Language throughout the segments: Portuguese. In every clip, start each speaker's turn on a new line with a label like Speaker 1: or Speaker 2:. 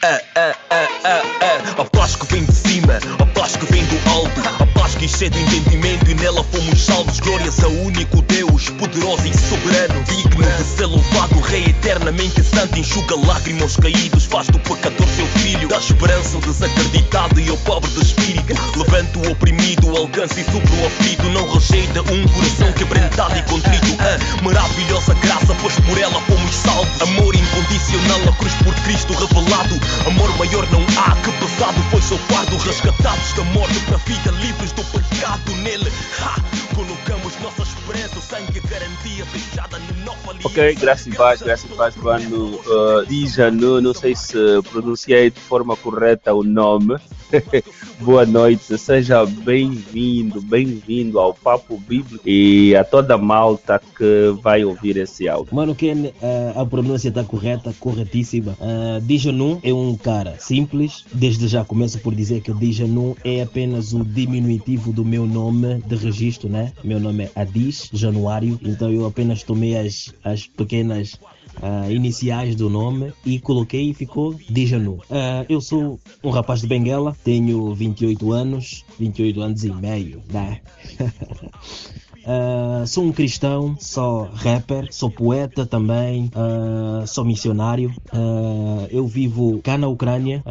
Speaker 1: É, é, é. A paz que vem de cima, a paz que vem do alto, a que excede o entendimento e nela fomos salvos. Glórias ao único Deus, poderoso e soberano, digno de ser louvado, Rei eternamente santo. Enxuga lágrimas caídos, faz do pecador seu filho, dá esperança ao desacreditado e ao pobre de espírito. Levanta o oprimido, alcança e supra o aflito. Não rejeita um coração quebrantado e contrito. A maravilhosa graça, pois por ela fomos salvos. Amor incondicional, a cruz por Cristo revelado. Amor maior não há, que pesado foi seu fardo. Resgatados da morte para a vida, livres do pecado nele. Ha!
Speaker 2: Ok, graça e paz, graça e paz, mano. Uh, Dijanu, não sei se pronunciei de forma correta o nome. Boa noite, seja bem-vindo, bem-vindo ao Papo Bíblico e a toda a malta que vai ouvir esse áudio.
Speaker 3: Mano, Ken, eh, a pronúncia está correta, corretíssima. Uh, é um cara simples. Desde já começo por dizer que Dijanu é apenas o diminutivo do meu nome de registro, né? Meu nome é Adis Januário, então eu apenas tomei as, as pequenas ah, iniciais do nome e coloquei e ficou Dijanu. Ah, eu sou um rapaz de Benguela, tenho 28 anos, 28 anos e meio, né? Ah, sou um cristão, sou rapper, sou poeta também, ah, sou missionário. Ah, eu vivo cá na Ucrânia.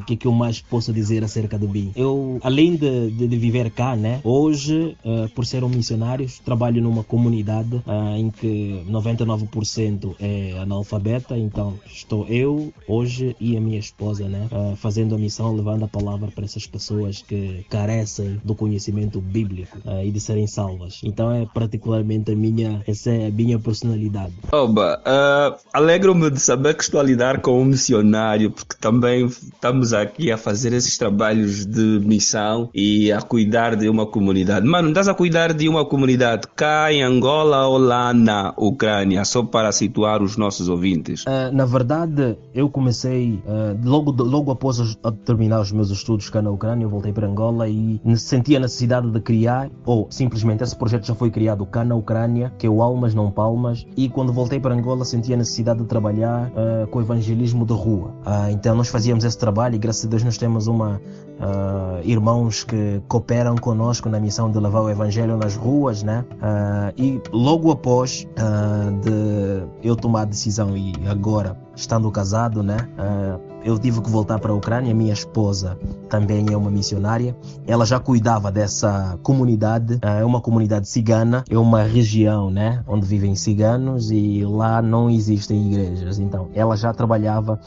Speaker 3: O que é que eu mais posso dizer acerca de mim? Eu, além de, de- de viver cá, né? Hoje, por ser um missionário, trabalho numa comunidade em que 99% é analfabeta. Então, estou eu hoje e a minha esposa, né? fazendo a missão, levando a palavra para essas pessoas que carecem do conhecimento bíblico e de serem salvas. Então, é particularmente a minha, essa é a minha personalidade.
Speaker 2: Oba, uh, alegro-me de saber que estou a lidar com um missionário, porque também estamos aqui a fazer esses trabalhos de missão e a cuidar de uma comunidade. Mano, estás a cuidar de uma comunidade cá em Angola ou lá na Ucrânia, só para situar os nossos ouvintes.
Speaker 3: Ah, na verdade, eu comecei ah, logo, logo após os- terminar os meus estudos cá na Ucrânia, eu voltei para Angola e senti a necessidade de criar, ou simplesmente esse projeto já foi criado cá na Ucrânia, que é o Almas Não Palmas, e quando voltei para Angola senti a necessidade de trabalhar ah, com o evangelismo de rua. Ah, então nós fazíamos esse trabalho e graças a Deus nós temos uma ah, irmãos que cooperam conosco na missão de levar o evangelho nas ruas, né? E logo após de eu tomar a decisão e agora estando casado, né? ah, eu tive que voltar para a Ucrânia. Minha esposa também é uma missionária. Ela já cuidava dessa comunidade. ah, é uma comunidade cigana. É uma região, né? Onde vivem ciganos e lá não existem igrejas. Então, ela já trabalhava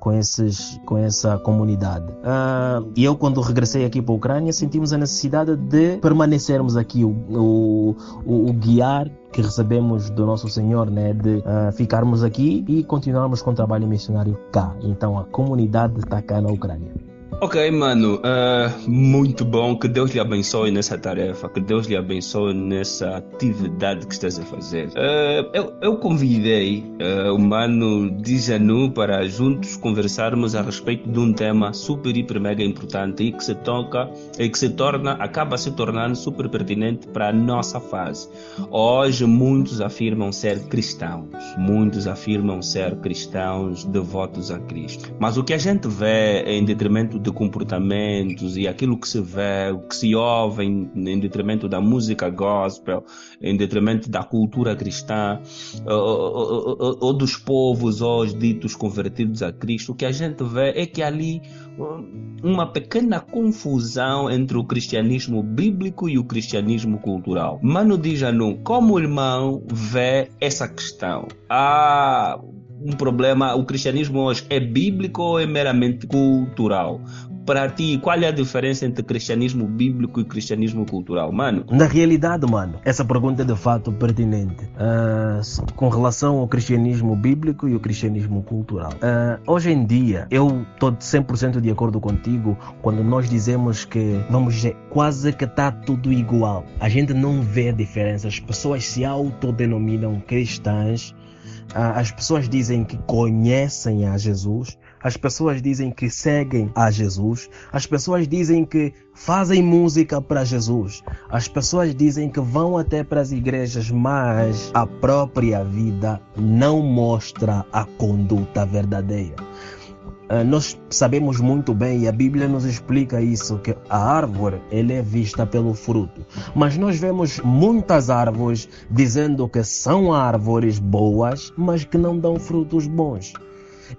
Speaker 3: com, esses, com essa comunidade. Ah, e eu, quando regressei aqui para a Ucrânia, sentimos a necessidade de permanecermos aqui, o, o, o guiar que recebemos do nosso Senhor, né, de ah, ficarmos aqui e continuarmos com o trabalho missionário cá. Então a comunidade está cá na Ucrânia.
Speaker 2: Ok, mano, ah, muito bom. Que Deus lhe abençoe nessa tarefa, que Deus lhe abençoe nessa atividade que estás a fazer. Ah, eu, eu convidei ah, o mano Dijanu para juntos conversarmos a respeito de um tema super, hiper, mega importante e que se toca e que se torna, acaba se tornando super pertinente para a nossa fase. Hoje, muitos afirmam ser cristãos, muitos afirmam ser cristãos devotos a Cristo. Mas o que a gente vê em detrimento de comportamentos e aquilo que se vê, o que se ouve em, em detrimento da música gospel, em detrimento da cultura cristã, ou, ou- ou- dos povos os ditos convertidos a Cristo, o que a gente vê é que ali uma pequena confusão entre o cristianismo bíblico e o cristianismo cultural. Mano Dijanu, como o irmão vê essa questão? Há um problema, o cristianismo hoje é bíblico ou é meramente cultural? Para ti, qual é a diferença entre cristianismo bíblico e cristianismo cultural? Mano,
Speaker 3: Na realidade, mano, essa pergunta é de fato pertinente s- com relação ao cristianismo bíblico e o cristianismo cultural. Ah, hoje em dia, eu estou 100% de acordo contigo quando nós dizemos que, vamos dizer, quase que está tudo igual. A gente não vê diferença. As pessoas se autodenominam cristãs. Ah, as pessoas dizem que conhecem a Jesus, as pessoas dizem que seguem a Jesus, as pessoas dizem que fazem música para Jesus, as pessoas dizem que vão até para as igrejas, mas a própria vida não mostra a conduta verdadeira. Uh, nós sabemos muito bem e a Bíblia nos explica isso que a árvore ela é vista pelo fruto. Mas nós vemos muitas árvores dizendo que são árvores boas, mas que não dão frutos bons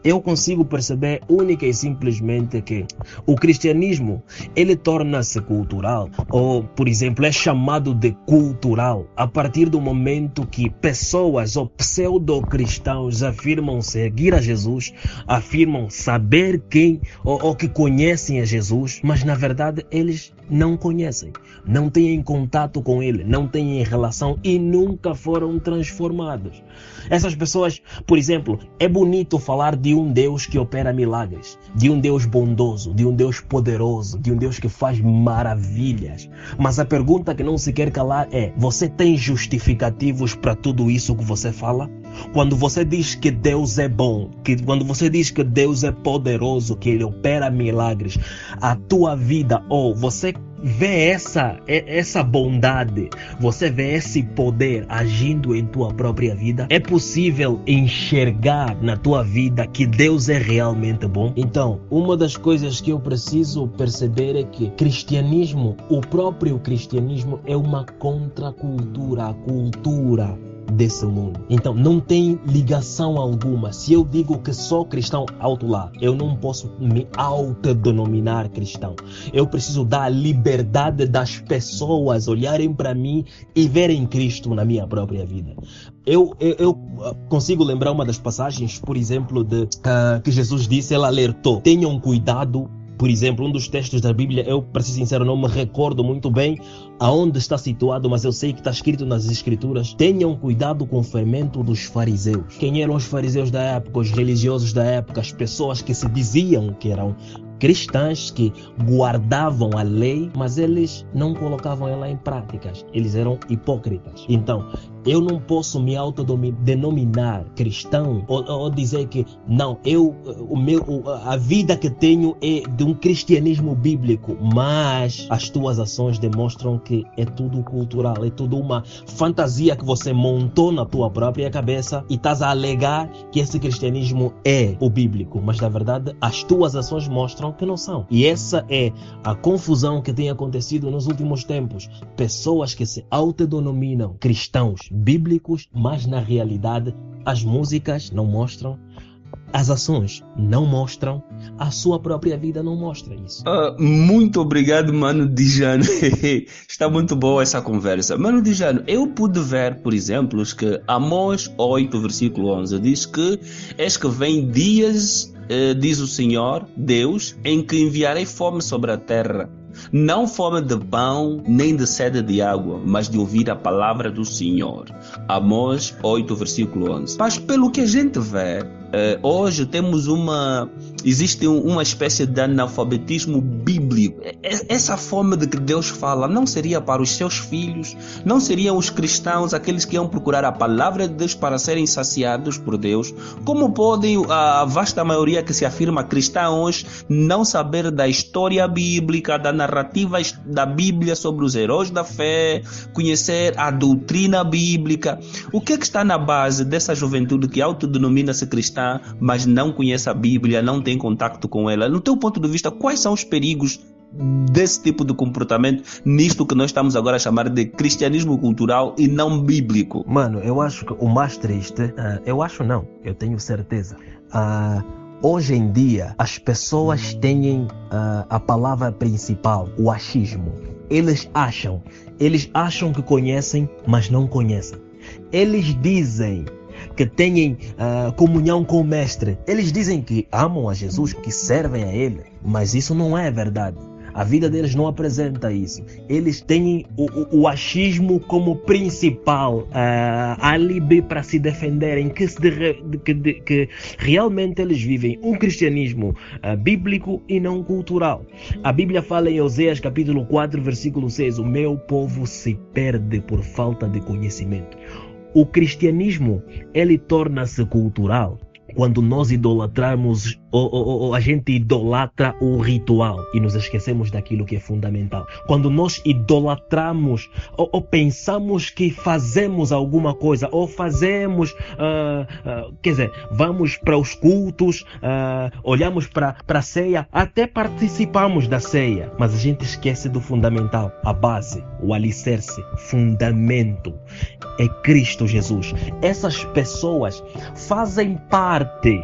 Speaker 3: eu consigo perceber única e simplesmente que o cristianismo ele torna-se cultural. Ou, por exemplo, é chamado de cultural. A partir do momento que pessoas ou pseudo-cristãos afirmam seguir a Jesus, afirmam saber quem ou, ou que conhecem a Jesus, mas na verdade eles não conhecem, não têm contato com ele, não têm relação e nunca foram transformados. Essas pessoas, por exemplo, é bonito falar de um Deus que opera milagres, de um Deus bondoso, de um Deus poderoso, de um Deus que faz maravilhas. Mas a pergunta que não se quer calar é: você tem justificativos para tudo isso que você fala? Quando você diz que Deus é bom, que quando você diz que Deus é poderoso, que ele opera milagres, a tua vida ou você vê essa, essa bondade, você vê esse poder agindo em tua própria vida, é possível enxergar na tua vida que Deus é realmente bom? Então, uma das coisas que eu preciso perceber é que cristianismo, o próprio cristianismo é uma contracultura, a cultura desse mundo. Então não tem ligação alguma. Se eu digo que sou cristão alto lá, eu não posso me autodenominar cristão. Eu preciso dar a liberdade das pessoas olharem para mim e verem Cristo na minha própria vida. Eu, eu, eu, consigo lembrar uma das passagens, por exemplo, de uh, que Jesus disse, ele alertou: tenham cuidado por exemplo, um dos textos da Bíblia, eu, para ser sincero, não me recordo muito bem aonde está situado, mas eu sei que está escrito nas Escrituras: tenham cuidado com o fermento dos fariseus. Quem eram os fariseus da época, os religiosos da época, as pessoas que se diziam que eram cristãs que guardavam a lei, mas eles não colocavam ela em práticas. Eles eram hipócritas. Então, eu não posso me autodenominar cristão ou, ou, dizer que não, eu o meu a vida que tenho é de um cristianismo bíblico, mas as tuas ações demonstram que é tudo cultural, é tudo uma fantasia que você montou na tua própria cabeça e estás a alegar que esse cristianismo é o bíblico, mas na verdade as tuas ações mostram que não são. E essa é a confusão que tem acontecido nos últimos tempos. Pessoas que se autodenominam cristãos bíblicos, mas na realidade as músicas não mostram, as ações não mostram, a sua própria vida não mostra isso.
Speaker 2: Uh, muito obrigado, Mano Dijano. Está muito boa essa conversa. Mano Dijano, eu pude ver, por exemplo, que Amós 8, versículo 11, diz que és que vem dias, eh, diz o Senhor, Deus, em que enviarei fome sobre a terra não fome de pão, nem de sede de água, mas de ouvir a palavra do Senhor. Amós 8, versículo 11. Mas pelo que a gente vê, Uh, hoje temos uma existe uma espécie de analfabetismo bíblico. Essa forma de que Deus fala não seria para os seus filhos, não seriam os cristãos aqueles que iam procurar a palavra de Deus para serem saciados por Deus. Como podem a vasta maioria que se afirma cristãos não saber da história bíblica, da narrativa da Bíblia sobre os heróis da fé, conhecer a doutrina bíblica? O que é que está na base dessa juventude que autodenomina-se cristã? Mas não conhece a Bíblia, não tem contato com ela. No teu ponto de vista, quais são os perigos desse tipo de comportamento nisto que nós estamos agora a chamar de cristianismo cultural e não bíblico?
Speaker 3: Mano, eu acho que o mais triste, uh, eu acho não, eu tenho certeza. Uh, hoje em dia, as pessoas têm uh, a palavra principal, o achismo. Eles acham, eles acham que conhecem, mas não conhecem. Eles dizem que têm uh, comunhão com o Mestre. Eles dizem que amam a Jesus, que servem a Ele, mas isso não é verdade. A vida deles não apresenta isso. Eles têm o, o, o achismo como principal uh, álibi para se defenderem, que, se de, que, de, que, realmente eles vivem um cristianismo uh, bíblico e não cultural. A Bíblia fala em Oséias capítulo 4, versículo 6: O meu povo se perde por falta de conhecimento. O cristianismo ele torna-se cultural. Quando nós idolatramos, ou, ou, ou, a gente idolatra o ritual e nos esquecemos daquilo que é fundamental. Quando nós idolatramos ou, ou pensamos que fazemos alguma coisa, ou fazemos, uh, uh, quer dizer, vamos para os cultos, uh, olhamos para a ceia, até participamos da ceia, mas a gente esquece do fundamental, a base, o alicerce, fundamento é Cristo Jesus. Essas pessoas fazem parte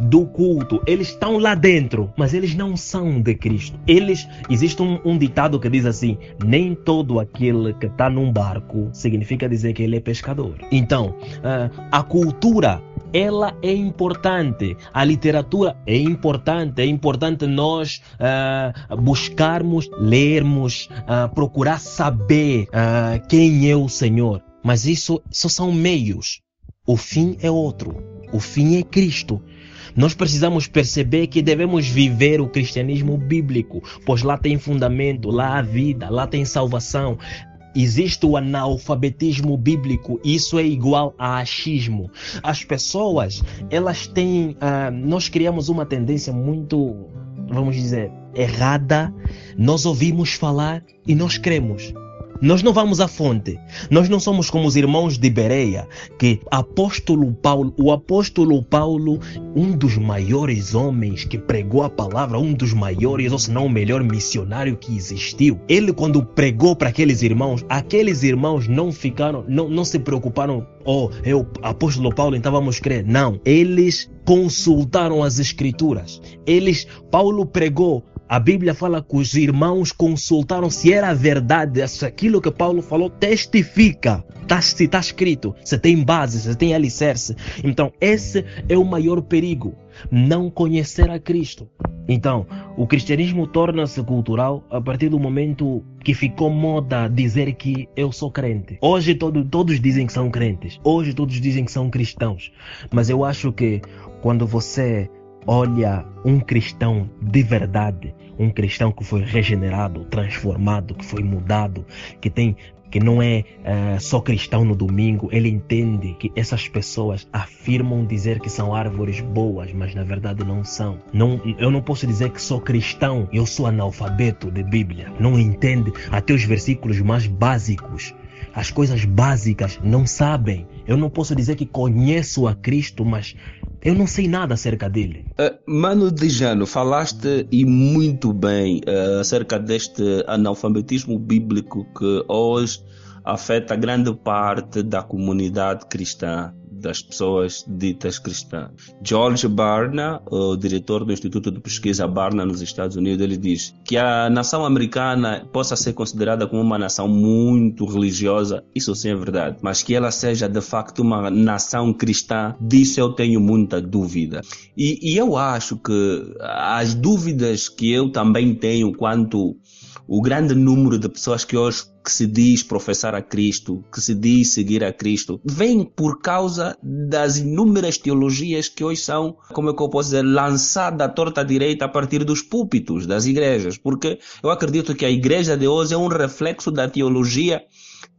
Speaker 3: do culto, eles estão lá dentro, mas eles não são de Cristo. Eles, existe um, um ditado que diz assim: nem todo aquele que está num barco significa dizer que ele é pescador. Então, uh, a cultura ela é importante. A literatura é importante. É importante nós uh, buscarmos, lermos, uh, procurar saber quem é o Senhor. Mas isso só são meios. O fim é outro. O fim é Cristo. Nós precisamos perceber que devemos viver o cristianismo bíblico, pois lá tem fundamento, lá há vida, lá tem salvação. Existe o analfabetismo bíblico, isso é igual a achismo. As pessoas, elas têm. Uh, nós criamos uma tendência muito, vamos dizer, errada. Nós ouvimos falar e nós cremos. Nós não vamos à fonte. Nós não somos como os irmãos de Bereia, que apóstolo Paulo, o apóstolo Paulo, um dos maiores homens que pregou a palavra, um dos maiores, ou se não o melhor missionário que existiu. Ele quando pregou para aqueles irmãos, aqueles irmãos não ficaram, não, não se preocuparam, oh, o apóstolo Paulo, então vamos crer. Não, eles consultaram as escrituras. Eles, Paulo pregou a Bíblia fala que os irmãos consultaram se era verdade, se aquilo que Paulo falou testifica. Está tá escrito, você tem base, você tem alicerce. Então, esse é o maior perigo, não conhecer a Cristo. Então, o cristianismo torna-se cultural a partir do momento que ficou moda dizer que eu sou crente. Hoje todo, todos dizem que são crentes, hoje todos dizem que são cristãos. Mas eu acho que quando você olha um cristão de verdade, um cristão que foi regenerado, transformado, que foi mudado, que tem que não é uh, só cristão no domingo, ele entende que essas pessoas afirmam dizer que são árvores boas, mas na verdade não são. Não, eu não posso dizer que sou cristão, eu sou analfabeto de Bíblia. Não entende até os versículos mais básicos. As coisas básicas não sabem. Eu não posso dizer que conheço a Cristo, mas eu não sei nada acerca dele.
Speaker 2: Uh, Mano Dijano, falaste e muito bem uh, acerca deste analfabetismo bíblico que hoje afeta grande parte da comunidade cristã das pessoas ditas cristãs. George Barna, o diretor do Instituto de Pesquisa Barna nos Estados Unidos, ele diz que a nação americana possa ser considerada como uma nação muito religiosa, isso sim é verdade, mas que ela seja de facto uma nação cristã, disso eu tenho muita dúvida. E, e eu acho que as dúvidas que eu também tenho quanto o grande número de pessoas que hoje que se diz professar a Cristo, que se diz seguir a Cristo, vem por causa das inúmeras teologias que hoje são, como é que eu posso dizer, lançadas à torta direita a partir dos púlpitos das igrejas, porque eu acredito que a igreja de hoje é um reflexo da teologia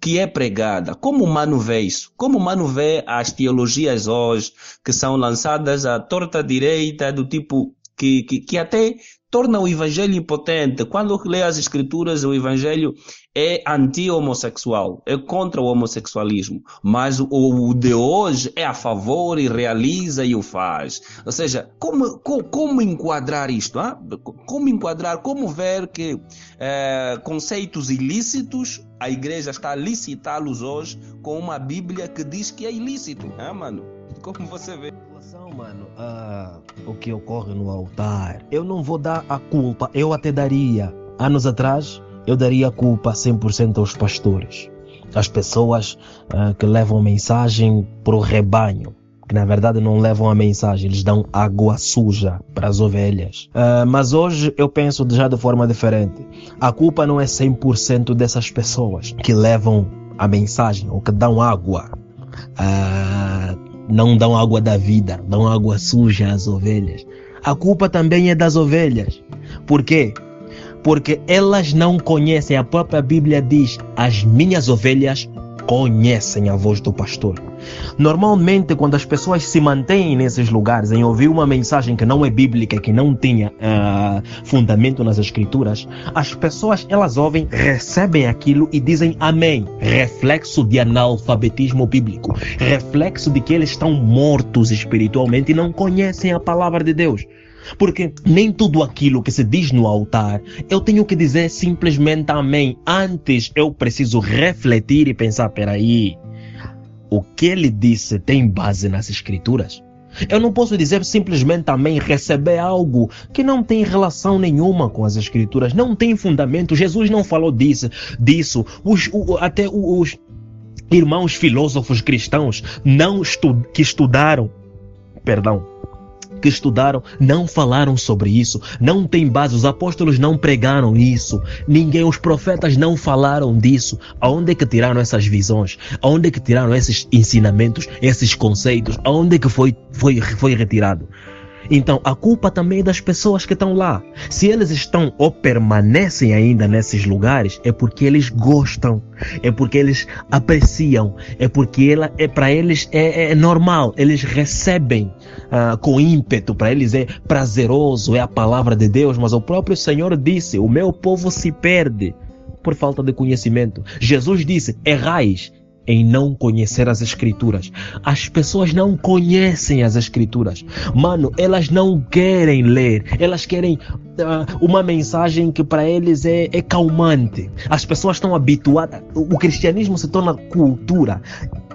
Speaker 2: que é pregada. Como o humano vê isso? Como o humano vê as teologias hoje que são lançadas à torta direita do tipo que, que, que até torna o evangelho impotente. Quando lê as escrituras, o evangelho é anti-homossexual, é contra o homossexualismo. Mas o, o, de hoje é a favor e realiza e o faz. Ou seja, como, como, como enquadrar isto? Hein? Como enquadrar, como ver que é, conceitos ilícitos, a igreja está a licitá-los hoje com uma Bíblia que diz que é ilícito. Hein, mano? Como você vê?
Speaker 3: Relação, mano, a o que ocorre no altar, eu não vou dar a culpa, eu até daria. Anos atrás, eu daria a culpa 100% aos pastores, às pessoas uh, que levam mensagem para o rebanho, que na verdade não levam a mensagem, eles dão água suja para as ovelhas. Uh, mas hoje eu penso já de forma diferente. A culpa não é 100% dessas pessoas que levam a mensagem ou que dão água. Uh, não dão água da vida, dão água suja às ovelhas. A culpa também é das ovelhas. Por quê? Porque elas não conhecem, a própria Bíblia diz: as minhas ovelhas conhecem a voz do pastor. Normalmente, quando as pessoas se mantêm nesses lugares em ouvir uma mensagem que não é bíblica, que não tinha uh, fundamento nas escrituras, as pessoas elas ouvem, recebem aquilo e dizem amém. Reflexo de analfabetismo bíblico, reflexo de que eles estão mortos espiritualmente e não conhecem a palavra de Deus. Porque nem tudo aquilo que se diz no altar eu tenho que dizer simplesmente amém. Antes eu preciso refletir e pensar: peraí, o que ele disse tem base nas escrituras? Eu não posso dizer simplesmente amém, receber algo que não tem relação nenhuma com as escrituras, não tem fundamento. Jesus não falou disso. disso. Os, o, até os irmãos filósofos cristãos não estu, que estudaram, perdão, que estudaram não falaram sobre isso, não tem base, os apóstolos não pregaram isso, ninguém, os profetas não falaram disso. Aonde é que tiraram essas visões? Aonde é que tiraram esses ensinamentos, esses conceitos? Aonde é que foi, foi, foi retirado? Então a culpa também é das pessoas que estão lá. Se eles estão ou permanecem ainda nesses lugares, é porque eles gostam, é porque eles apreciam, é porque ela, é para eles é, é, normal, eles recebem uh, com ímpeto, para eles é prazeroso, é a palavra de Deus. Mas o próprio Senhor disse: O meu povo se perde por falta de conhecimento. Jesus disse: Errais em não conhecer as escrituras. As pessoas não conhecem as escrituras. Mano, elas não querem ler. Elas querem uh, uma mensagem que para eles é, é calmante. As pessoas estão habituadas. O cristianismo se torna cultura.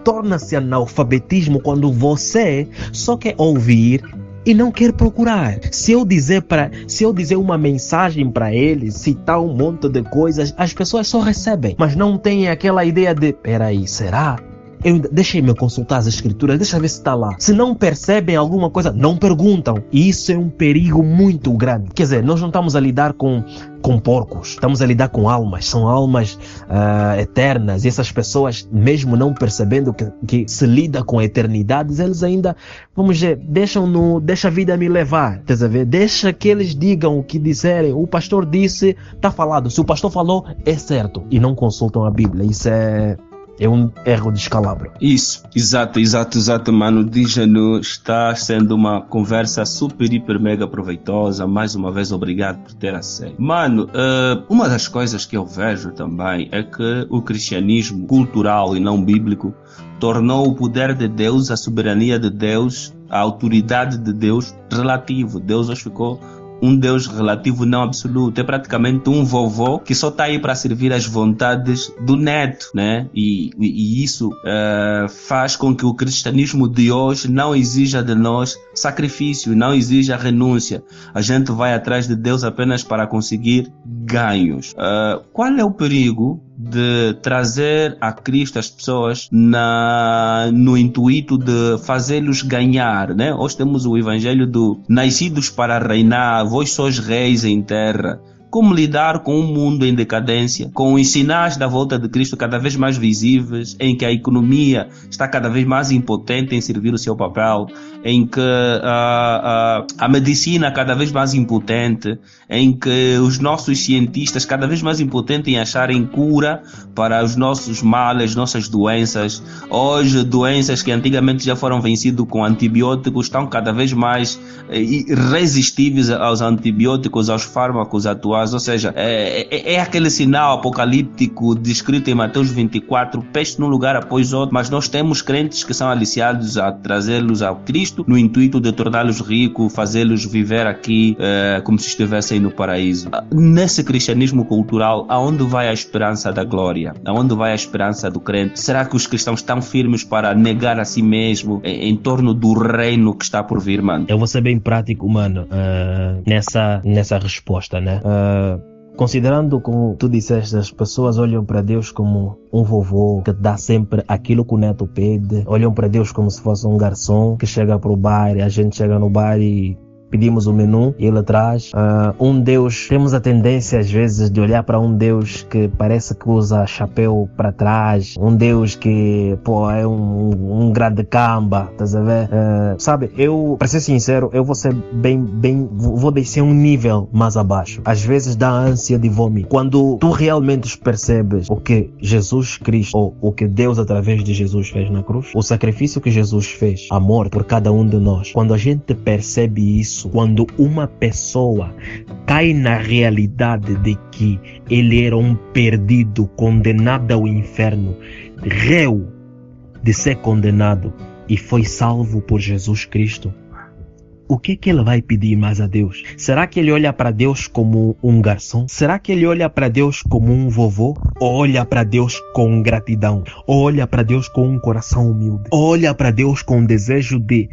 Speaker 3: Torna-se analfabetismo quando você só quer ouvir e não quer procurar. Se eu dizer para, se eu dizer uma mensagem para ele, citar um monte de coisas, as pessoas só recebem, mas não têm aquela ideia de, peraí, será? Eu deixei-me consultar as escrituras, deixa ver se está lá. Se não percebem alguma coisa, não perguntam. E isso é um perigo muito grande. Quer dizer, nós não estamos a lidar com, com porcos, estamos a lidar com almas. São almas uh, eternas. E essas pessoas, mesmo não percebendo que, que se lida com eternidades, eles ainda, vamos dizer, deixam no, deixa a vida me levar. Quer dizer, deixa que eles digam o que disserem. O pastor disse, está falado. Se o pastor falou, é certo. E não consultam a Bíblia. Isso é é um erro de escalabro.
Speaker 2: Isso, exato, exato, exato, mano. Dígeno está sendo uma conversa super, hiper, mega proveitosa. Mais uma vez, obrigado por ter aceito. Mano, uh, uma das coisas que eu vejo também é que o cristianismo cultural e não bíblico tornou o poder de Deus, a soberania de Deus, a autoridade de Deus relativo. Deus hoje ficou um Deus relativo não absoluto. É praticamente um vovô que só está aí para servir as vontades do neto, né? E, e, isso uh, faz com que o cristianismo de hoje não exija de nós sacrifício, não exija renúncia. A gente vai atrás de Deus apenas para conseguir ganhos. Uh, qual é o perigo de trazer a Cristo as pessoas na, no intuito de fazê-los ganhar, né? Hoje temos o evangelho do nascidos para reinar, vós sois reis em terra como lidar com um mundo em decadência, com os sinais da volta de Cristo cada vez mais visíveis, em que a economia está cada vez mais impotente em servir o seu papel, em que uh, uh, a medicina cada vez mais impotente, em que os nossos cientistas cada vez mais impotentes em acharem cura para os nossos males, nossas doenças. Hoje, doenças que antigamente já foram vencidas com antibióticos estão cada vez mais eh, resistíveis aos antibióticos, aos fármacos atuais ou seja, é, é, é, aquele sinal apocalíptico descrito em Mateus 24, peste num lugar após outro, mas nós temos crentes que são aliciados a trazê-los ao Cristo no intuito de torná-los ricos, fazê-los viver aqui é, como se estivessem no paraíso. Nesse cristianismo cultural, aonde vai a esperança da glória? Aonde vai a esperança do crente? Será que os cristãos estão firmes para negar a si mesmo em, em torno do reino que está por vir, mano?
Speaker 3: Eu vou ser bem prático, mano, uh, nessa, nessa resposta, né? Uh, considerando como tu disseste, as pessoas olham para Deus como um vovô que dá sempre aquilo que o neto pede, olham para Deus como se fosse um garçom que chega para o bar e a gente chega no bar e pedimos o menu e ele traz ah, um Deus. Temos a tendência às vezes de olhar para um Deus que parece que usa chapéu para trás, um Deus que pô, é um, um grande camba, estás a ver? Ah, sabe, eu, para ser sincero, eu vou ser bem, bem, vou descer um nível mais abaixo. Às vezes dá ânsia de vômito. Quando tu realmente percebes o que Jesus Cristo ou o que Deus através de Jesus fez na cruz, o sacrifício que Jesus fez, amor por cada um de nós. Quando a gente percebe isso, quando uma pessoa cai na realidade de que ele era um perdido, condenado ao inferno, réu de ser condenado e foi salvo por Jesus Cristo, o que que ele vai pedir mais a Deus? Será que ele olha para Deus como um garçom? Será que ele olha para Deus como um vovô? Ou olha para Deus com gratidão? Ou olha para Deus com um coração humilde? Ou olha para Deus com um desejo de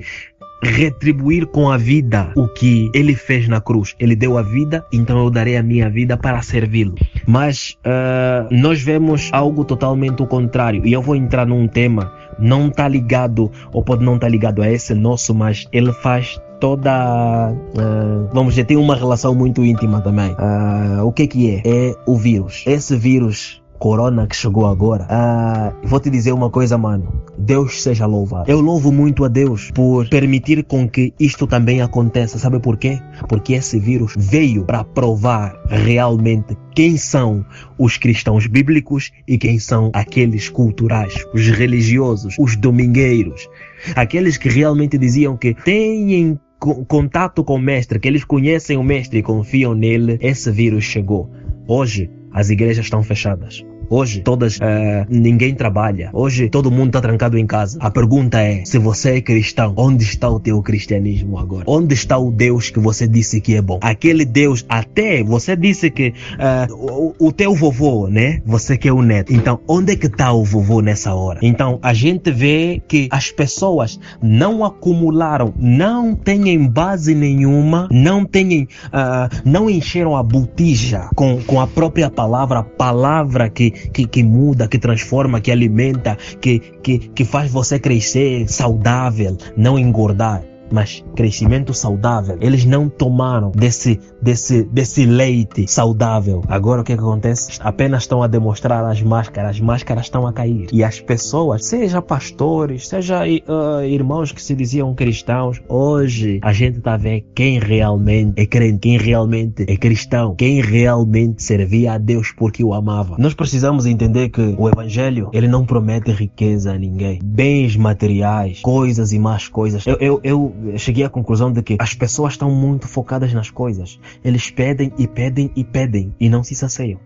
Speaker 3: retribuir com a vida o que ele fez na cruz. Ele deu a vida, então eu darei a minha vida para servi-lo. Mas ah, nós vemos algo totalmente o contrário. E eu vou entrar num tema, não está ligado, ou pode não estar ligado a esse nosso, mas ele faz toda, ah, vamos dizer, tem uma relação muito íntima também. Ah, o que que é? É o vírus. Esse vírus corona que chegou agora, ah, vou te dizer uma coisa, mano. Deus seja louvado. Eu louvo muito a Deus por permitir com que isto também aconteça. Sabe por quê? Porque esse vírus veio para provar realmente quem são os cristãos bíblicos e quem são aqueles culturais, os religiosos, os domingueiros, aqueles que realmente diziam que têm co- contato com o mestre, que eles conhecem o mestre e confiam nele. Esse vírus chegou. Hoje as igrejas estão fechadas. Hoje todas eh, ninguém trabalha. Hoje todo mundo está trancado em casa. A pergunta é: se você é cristão, onde está o teu cristianismo agora? Onde está o Deus que você disse que é bom? Aquele Deus até você disse que eh, o, o teu vovô, né? Você que é o neto. Então onde é que está o vovô nessa hora? Então a gente vê que as pessoas não acumularam, não têm base nenhuma, não têm, ah, não encheram a botija com, com a própria palavra, a palavra que, que, que muda, que transforma, que alimenta, que, que, que faz você crescer saudável, não engordar. Mas crescimento saudável, eles não tomaram desse, desse, desse leite saudável. Agora o que, que acontece? Apenas estão a demonstrar as máscaras, as máscaras estão a cair. E as pessoas, seja pastores, seja ah, irmãos que se diziam cristãos, hoje a gente está ver quem realmente é crente, quem realmente é cristão, quem realmente servia a Deus porque o amava. Nós precisamos entender que o Evangelho, ele não promete riqueza a ninguém. Bens materiais, coisas e mais coisas. Eu, eu, eu cheguei à conclusão de que as pessoas estão muito focadas nas coisas. Eles pedem e pedem e pedem e não se saciam.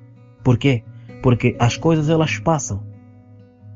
Speaker 3: Por quê? Porque as coisas elas passam.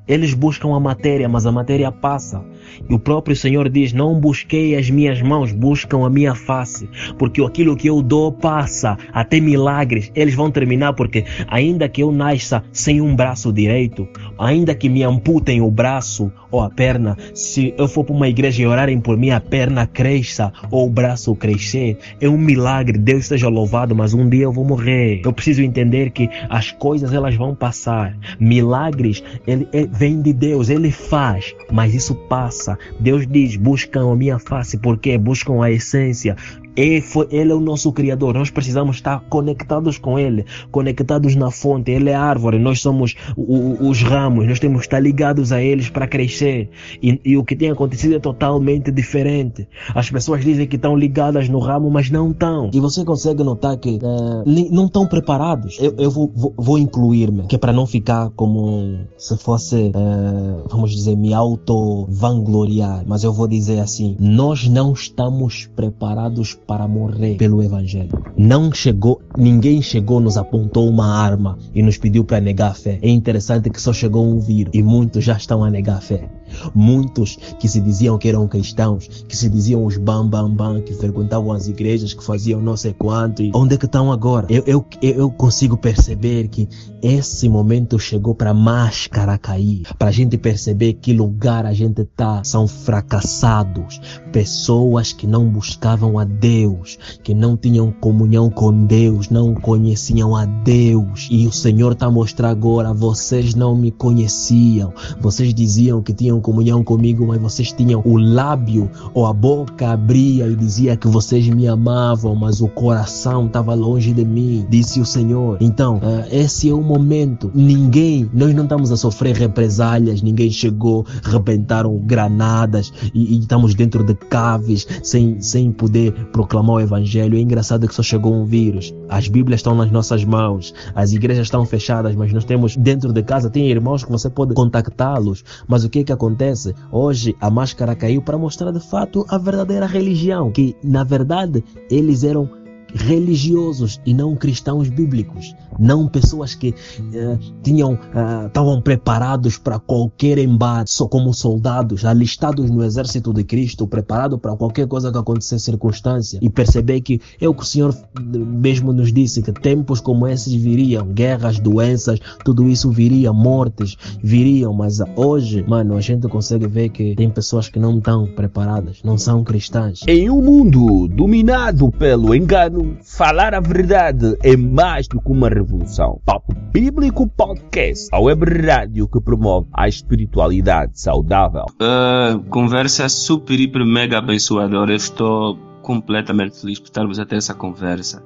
Speaker 3: Eles buscam a matéria, mas a matéria passa. E o próprio Senhor diz: Não busquei as minhas mãos, buscam a minha face. Porque aquilo que eu dou passa. Até milagres, eles vão terminar. Porque ainda que eu nasça sem um braço direito, ainda que me amputem o braço ou a perna, se eu for para uma igreja e orarem por mim, a perna cresça ou o braço crescer, é um milagre. Deus seja louvado, mas um dia eu vou morrer. Eu preciso entender que as coisas elas vão passar. Milagres, ele, ele vem de Deus, ele faz, mas isso passa. Deus diz: buscam a minha face, porque buscam a essência. Ele, é o nosso Criador. Nós precisamos estar conectados com Ele, conectados na fonte. Ele é a árvore, nós somos os ramos. Nós temos que estar ligados a eles para crescer. E, e o que tem acontecido é totalmente diferente. As pessoas dizem que estão ligadas no ramo, mas não estão. E você consegue notar que nem- não estão preparados. Eu, eu vou, vou, vou incluir-me, que é para não ficar como se fosse, eh, vamos dizer, me auto-vangloriar. Mas eu vou dizer assim: nós não estamos preparados para morrer pelo Evangelho. Não chegou, ninguém chegou, nos apontou uma arma e nos pediu para negar a fé. É interessante que só chegou um vírus e muitos já estão a negar a fé. Muitos que se diziam que eram cristãos, que se diziam os bam bam bam, que frequentavam as igrejas, que faziam não sei quanto. E onde é que estão agora? Eu, eu, eu consigo perceber que esse momento chegou para máscara cair, para a gente perceber que lugar a gente está. São fracassados, pessoas que não buscavam a Deus Deus, que não tinham comunhão com Deus, não conheciam a Deus. E o Senhor está a mostrar agora: vocês não me conheciam, vocês diziam que tinham comunhão comigo, mas vocês tinham o lábio ou a boca abria e dizia que vocês me amavam, mas o coração estava longe de mim, disse o Senhor. Então, uh, esse é o momento. Ninguém, nós não estamos a sofrer represálias, ninguém chegou, rebentaram granadas e, e estamos dentro de caves sem, sem poder proclamar o Evangelho. É engraçado que só chegou um vírus. As Bíblias estão nas nossas mãos, as igrejas estão fechadas, mas nós temos dentro de casa, tem irmãos que você pode contactá-los. Mas o que que acontece? Hoje a máscara caiu para mostrar de fato a verdadeira religião, que na verdade eles eram religiosos e não cristãos bíblicos, não pessoas que uh, tinham uh, estavam preparados para qualquer embate, só como soldados alistados no exército de Cristo, preparados para qualquer coisa que acontecesse circunstância e perceber que é o que o Senhor mesmo nos disse que tempos como esses viriam, guerras, doenças, tudo isso viria, mortes viriam, mas hoje, mano, a gente consegue ver que tem pessoas que não estão preparadas, não são cristãs.
Speaker 4: Em um mundo dominado pelo engano falar a verdade é mais do que uma revolução. Papo Bíblico Podcast, a web rádio que promove a espiritualidade saudável.
Speaker 2: Uh, conversa super, hiper, mega abençoadora. Eu estou completamente feliz por estarmos a ter essa conversa.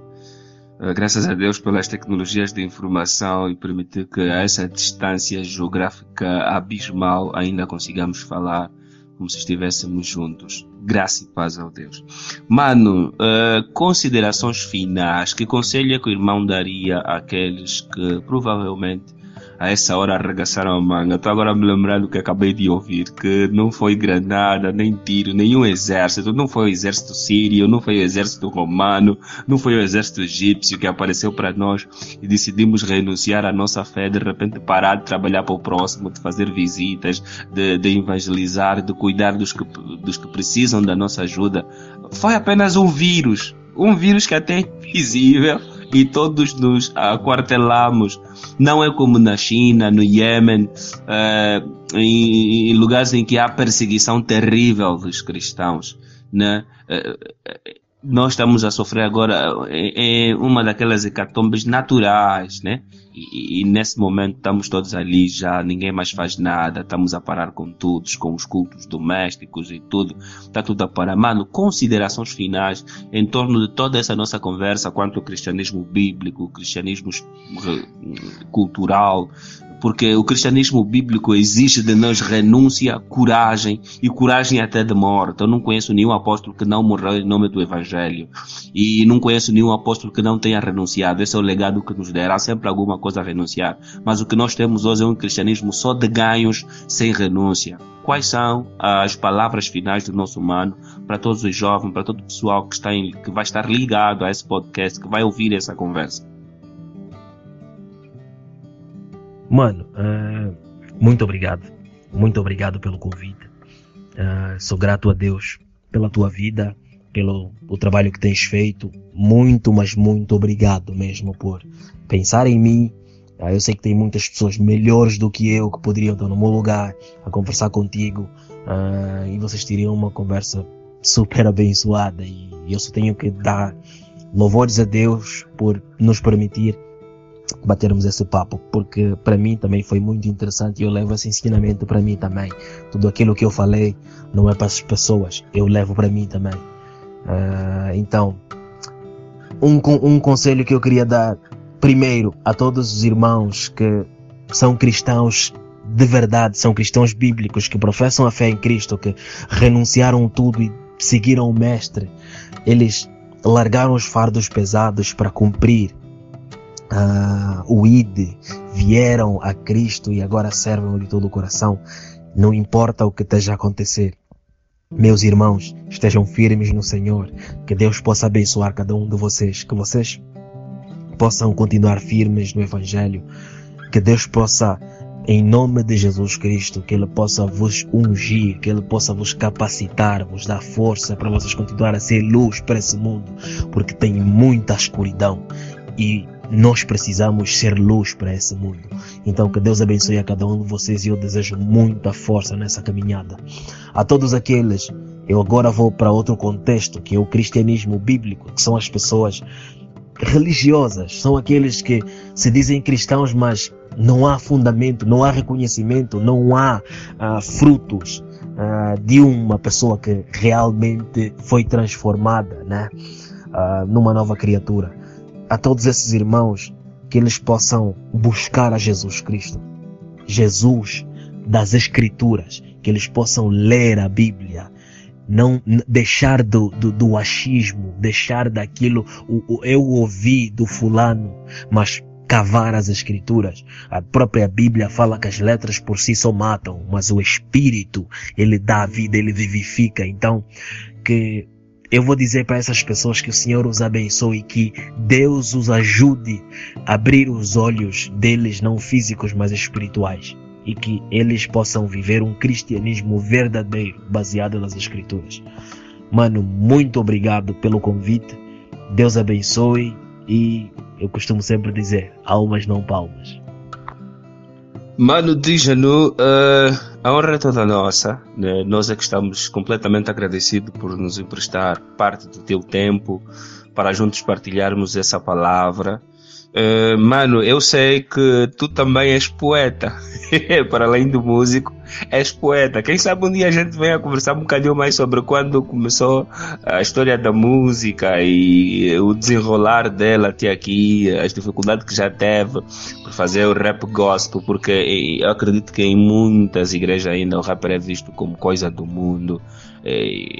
Speaker 2: Uh, graças a Deus pelas tecnologias de informação e permitir que a essa distância geográfica abismal ainda consigamos falar como se estivéssemos juntos. Graça e paz ao Deus. Mano, uh, considerações finais. Que conselho é que o irmão daria àqueles que provavelmente a essa hora arregaçaram a manga. Estou agora me lembrando que acabei de ouvir que não foi granada, nem tiro, nenhum exército. Não foi o exército sírio, não foi o exército romano, não foi o exército egípcio que apareceu para nós e decidimos renunciar à nossa fé, de repente parar de trabalhar para o próximo, de fazer visitas, de, de evangelizar, de cuidar dos que, dos que precisam da nossa ajuda. Foi apenas um vírus. Um vírus que até é invisível e todos nos aquartelamos. Não é como na China, no Iêmen, uh, em, em, lugares em que há perseguição terrível dos cristãos. Né? Nós estamos a sofrer agora é, é uma daquelas hecatombes naturais, né? E, e, nesse momento estamos todos ali já, ninguém mais faz nada, estamos a parar com todos, com os cultos domésticos e tudo, está tudo a parar. Mano, considerações finais em torno de toda essa nossa conversa quanto ao cristianismo bíblico, cristianismo cultural, porque o cristianismo bíblico exige de nós renúncia, coragem e coragem até de morte. Eu não conheço nenhum apóstolo que não morreu em nome do Evangelho e não conheço nenhum apóstolo que não tenha renunciado. Esse é o legado que nos derá sempre alguma coisa a renunciar. Mas o que nós temos hoje é um cristianismo só de ganhos, sem renúncia. Quais são as palavras finais do nosso humano para todos os jovens, para todo o pessoal que, está em, que vai estar ligado a esse podcast, que vai ouvir essa conversa?
Speaker 3: Mano, uh, muito obrigado. Muito obrigado pelo convite. Uh, sou grato a Deus pela tua vida, pelo o trabalho que tens feito. Muito, mas muito obrigado mesmo por pensar em mim. Uh, eu sei que tem muitas pessoas melhores do que eu que poderiam estar no meu lugar a conversar contigo e vocês teriam uma conversa super abençoada. E eu só tenho que dar louvores a Deus por nos permitir batermos esse papo, porque para mim também foi muito interessante e eu levo esse ensinamento para mim também. Tudo aquilo que eu falei não é para as pessoas, eu levo para mim também. Uh, então, um, um conselho que eu queria dar, primeiro, a todos os irmãos que são cristãos de verdade, são cristãos bíblicos que professam a fé em Cristo, que renunciaram tudo e seguiram o Mestre, eles largaram os fardos pesados para cumprir uh, o ID, vieram a Cristo e agora servem de todo o coração, não importa o que esteja a acontecer. Meus irmãos, estejam firmes no Senhor, que Deus possa abençoar cada um de vocês, que vocês possam continuar firmes no Evangelho, que Deus possa em nome de Jesus Cristo, que Ele possa vos ungir, que Ele possa vos capacitar, vos dar força para vocês continuar a ser luz para esse mundo, porque tem muita escuridão. E nós precisamos ser luz para esse mundo. Então, que Deus abençoe a cada um de vocês e eu desejo muita força nessa caminhada. A todos aqueles, eu agora vou para outro contexto, que é o cristianismo bíblico, que são as pessoas religiosas, são aqueles que se dizem cristãos, mas não há fundamento, não há reconhecimento, não há ah, frutos uh, de uma pessoa que realmente foi transformada né, uh, numa nova criatura. A todos esses irmãos, que eles possam buscar a Jesus Cristo, Jesus das Escrituras, que eles possam ler a Bíblia, não deixar do, do, do achismo, deixar daquilo, o, o, eu ouvi do fulano, mas cavar as escrituras. A própria Bíblia fala que as letras por si só matam, mas o espírito, ele dá vida, ele vivifica. Então, que eu vou dizer para essas pessoas que o Senhor os abençoe e que Deus os ajude a abrir os olhos deles, não físicos, mas espirituais. E que eles possam viver um cristianismo verdadeiro, baseado nas Escrituras. Mano, muito obrigado pelo convite. Deus abençoe e eu costumo sempre dizer, almas não palmas.
Speaker 2: Mano, diz-nos, uh, a honra é toda nossa. Né? Nós é que estamos completamente agradecidos por nos emprestar parte do teu tempo para juntos partilharmos essa palavra. Uh, mano, eu sei que tu também és poeta. Para além do músico, és poeta. Quem sabe um dia a gente venha conversar um bocadinho mais sobre quando começou a história da música e o desenrolar dela até aqui, as dificuldades que já teve por fazer o rap gospel, porque eu acredito que em muitas igrejas ainda o rap é visto como coisa do mundo. E,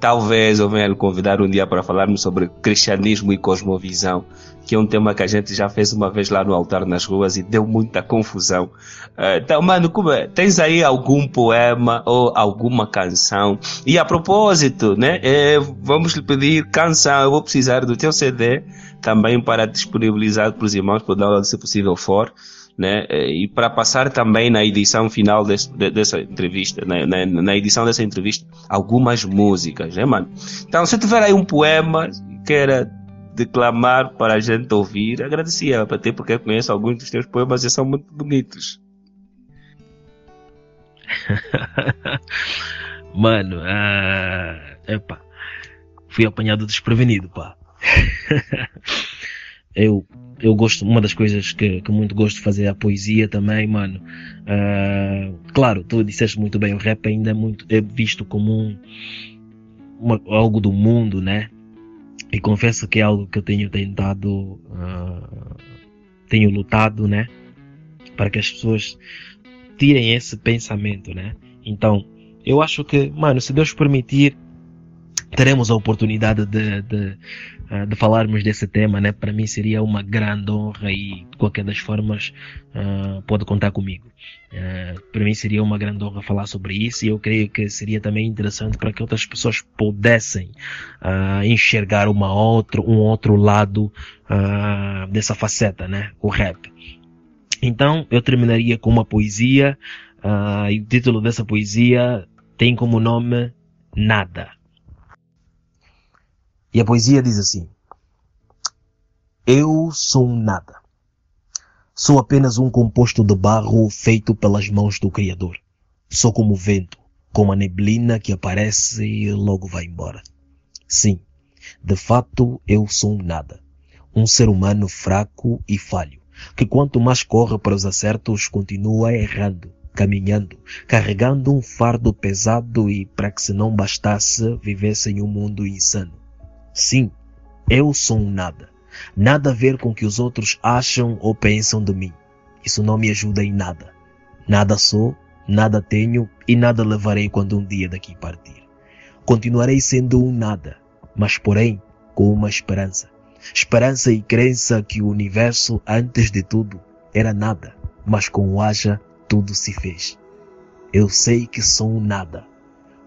Speaker 2: talvez eu venha lhe convidar um dia para falarmos sobre cristianismo e cosmovisão, que é um tema que a gente já fez uma vez lá no altar nas ruas e deu muita confusão. Uh, então, mano, é? tens aí algum poema ou alguma canção? E a propósito, né, é, vamos lhe pedir canção, eu vou precisar do teu CD também para disponibilizar para os irmãos, para dar se possível for né? E para passar também na edição final desse, dessa entrevista, né? na, na, edição dessa entrevista, algumas músicas, né, mano? Então, se tiver aí um poema que queira declamar para a gente ouvir, agradecia, até porque eu conheço alguns dos teus poemas e são muito bonitos.
Speaker 3: Mano, uh, epa, fui apanhado desprevenido, pá. eu eu gosto, uma das coisas que, que muito gosto de fazer é a poesia também, mano. Uh, claro, tu disseste muito bem, o rap ainda é muito é visto como um, uma, algo do mundo, né? E confesso que é algo que eu tenho tentado, uh, tenho lutado, né? Para que as pessoas tirem esse pensamento, né? Então, eu acho que, mano, se Deus permitir, teremos a oportunidade de, de, uh, de falarmos desse tema, né? Para mim seria uma grande honra e de qualquer das formas uh, pode contar comigo. Uh, para mim seria uma grande honra falar sobre isso e eu creio que seria também interessante para que outras pessoas pudessem enxergar uma outro, um outro lado dessa faceta, né? O rap. Então eu terminaria com uma poesia e o título dessa poesia tem como nome Nada. E a poesia diz assim: Eu sou um nada. Sou apenas um composto de barro feito pelas mãos do Criador. Sou como o vento, como a neblina que aparece e logo vai embora. Sim, de fato eu sou um nada. Um ser humano fraco e falho, que quanto mais corre para os acertos, continua errando, caminhando, carregando um fardo pesado e, para que se não bastasse, vivesse em um mundo insano. Sim, eu sou um nada. Nada a ver com o que os outros acham ou pensam de mim. Isso não me ajuda em nada. Nada sou, nada tenho e nada levarei quando um dia daqui partir. Continuarei sendo um nada, mas porém com uma esperança. Esperança e crença que o universo, antes de tudo, era nada, mas com o haja tudo se fez. Eu sei que sou um nada,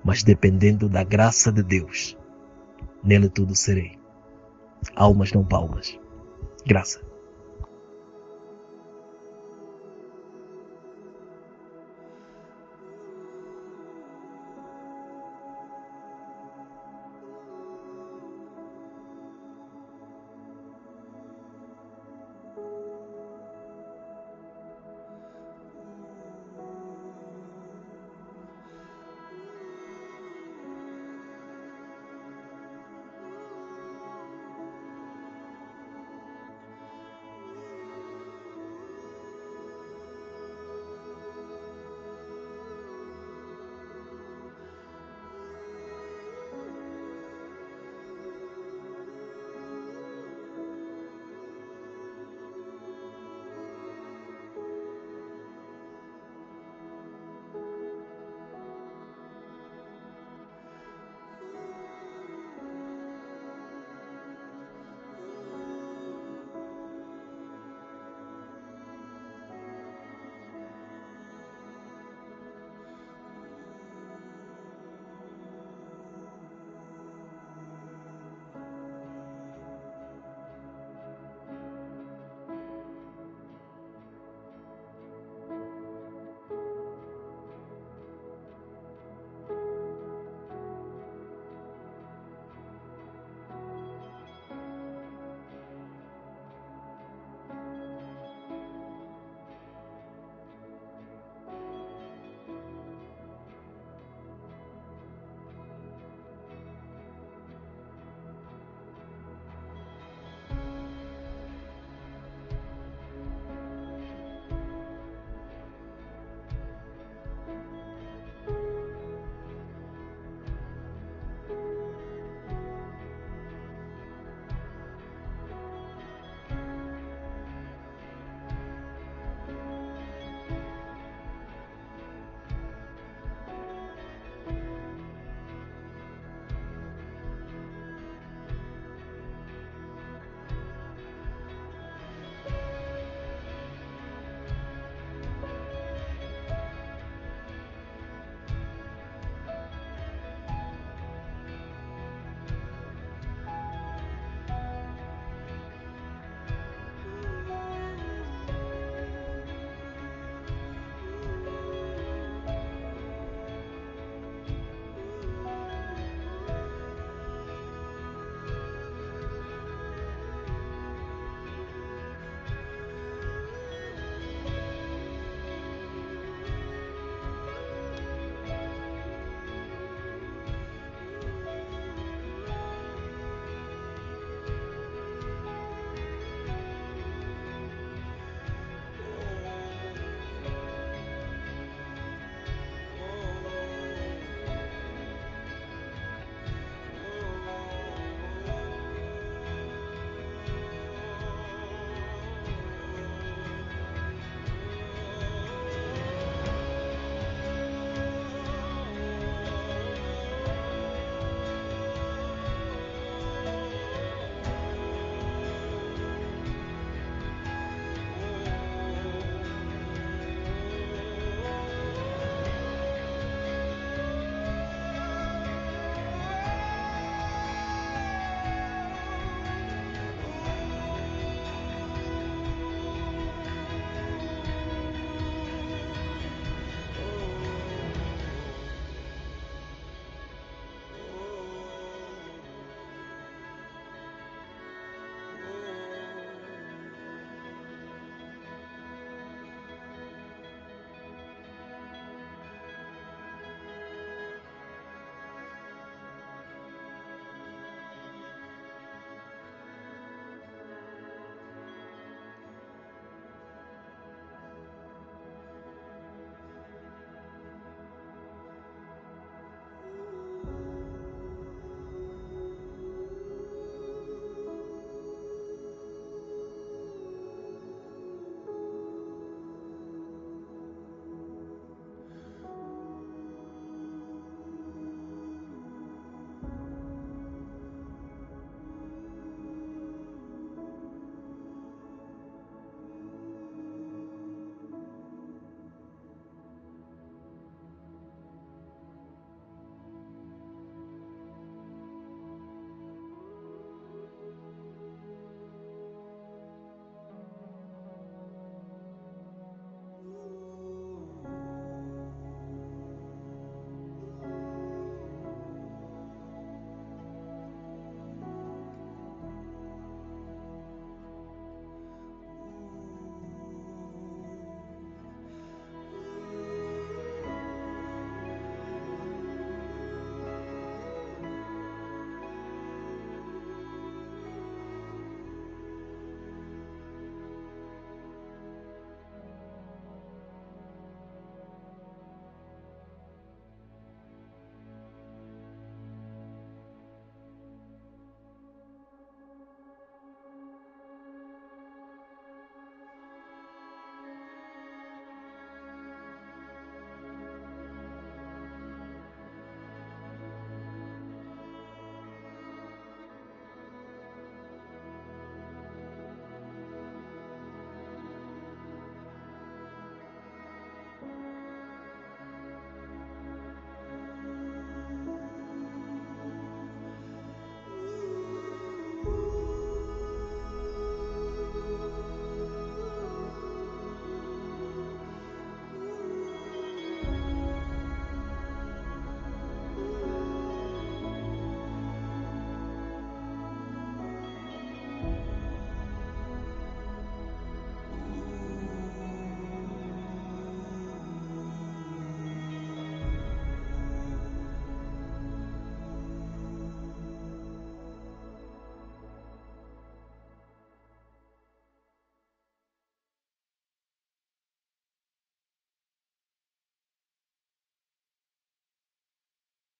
Speaker 3: mas dependendo da graça de Deus, nele tudo serei. Almas não palmas. Graça.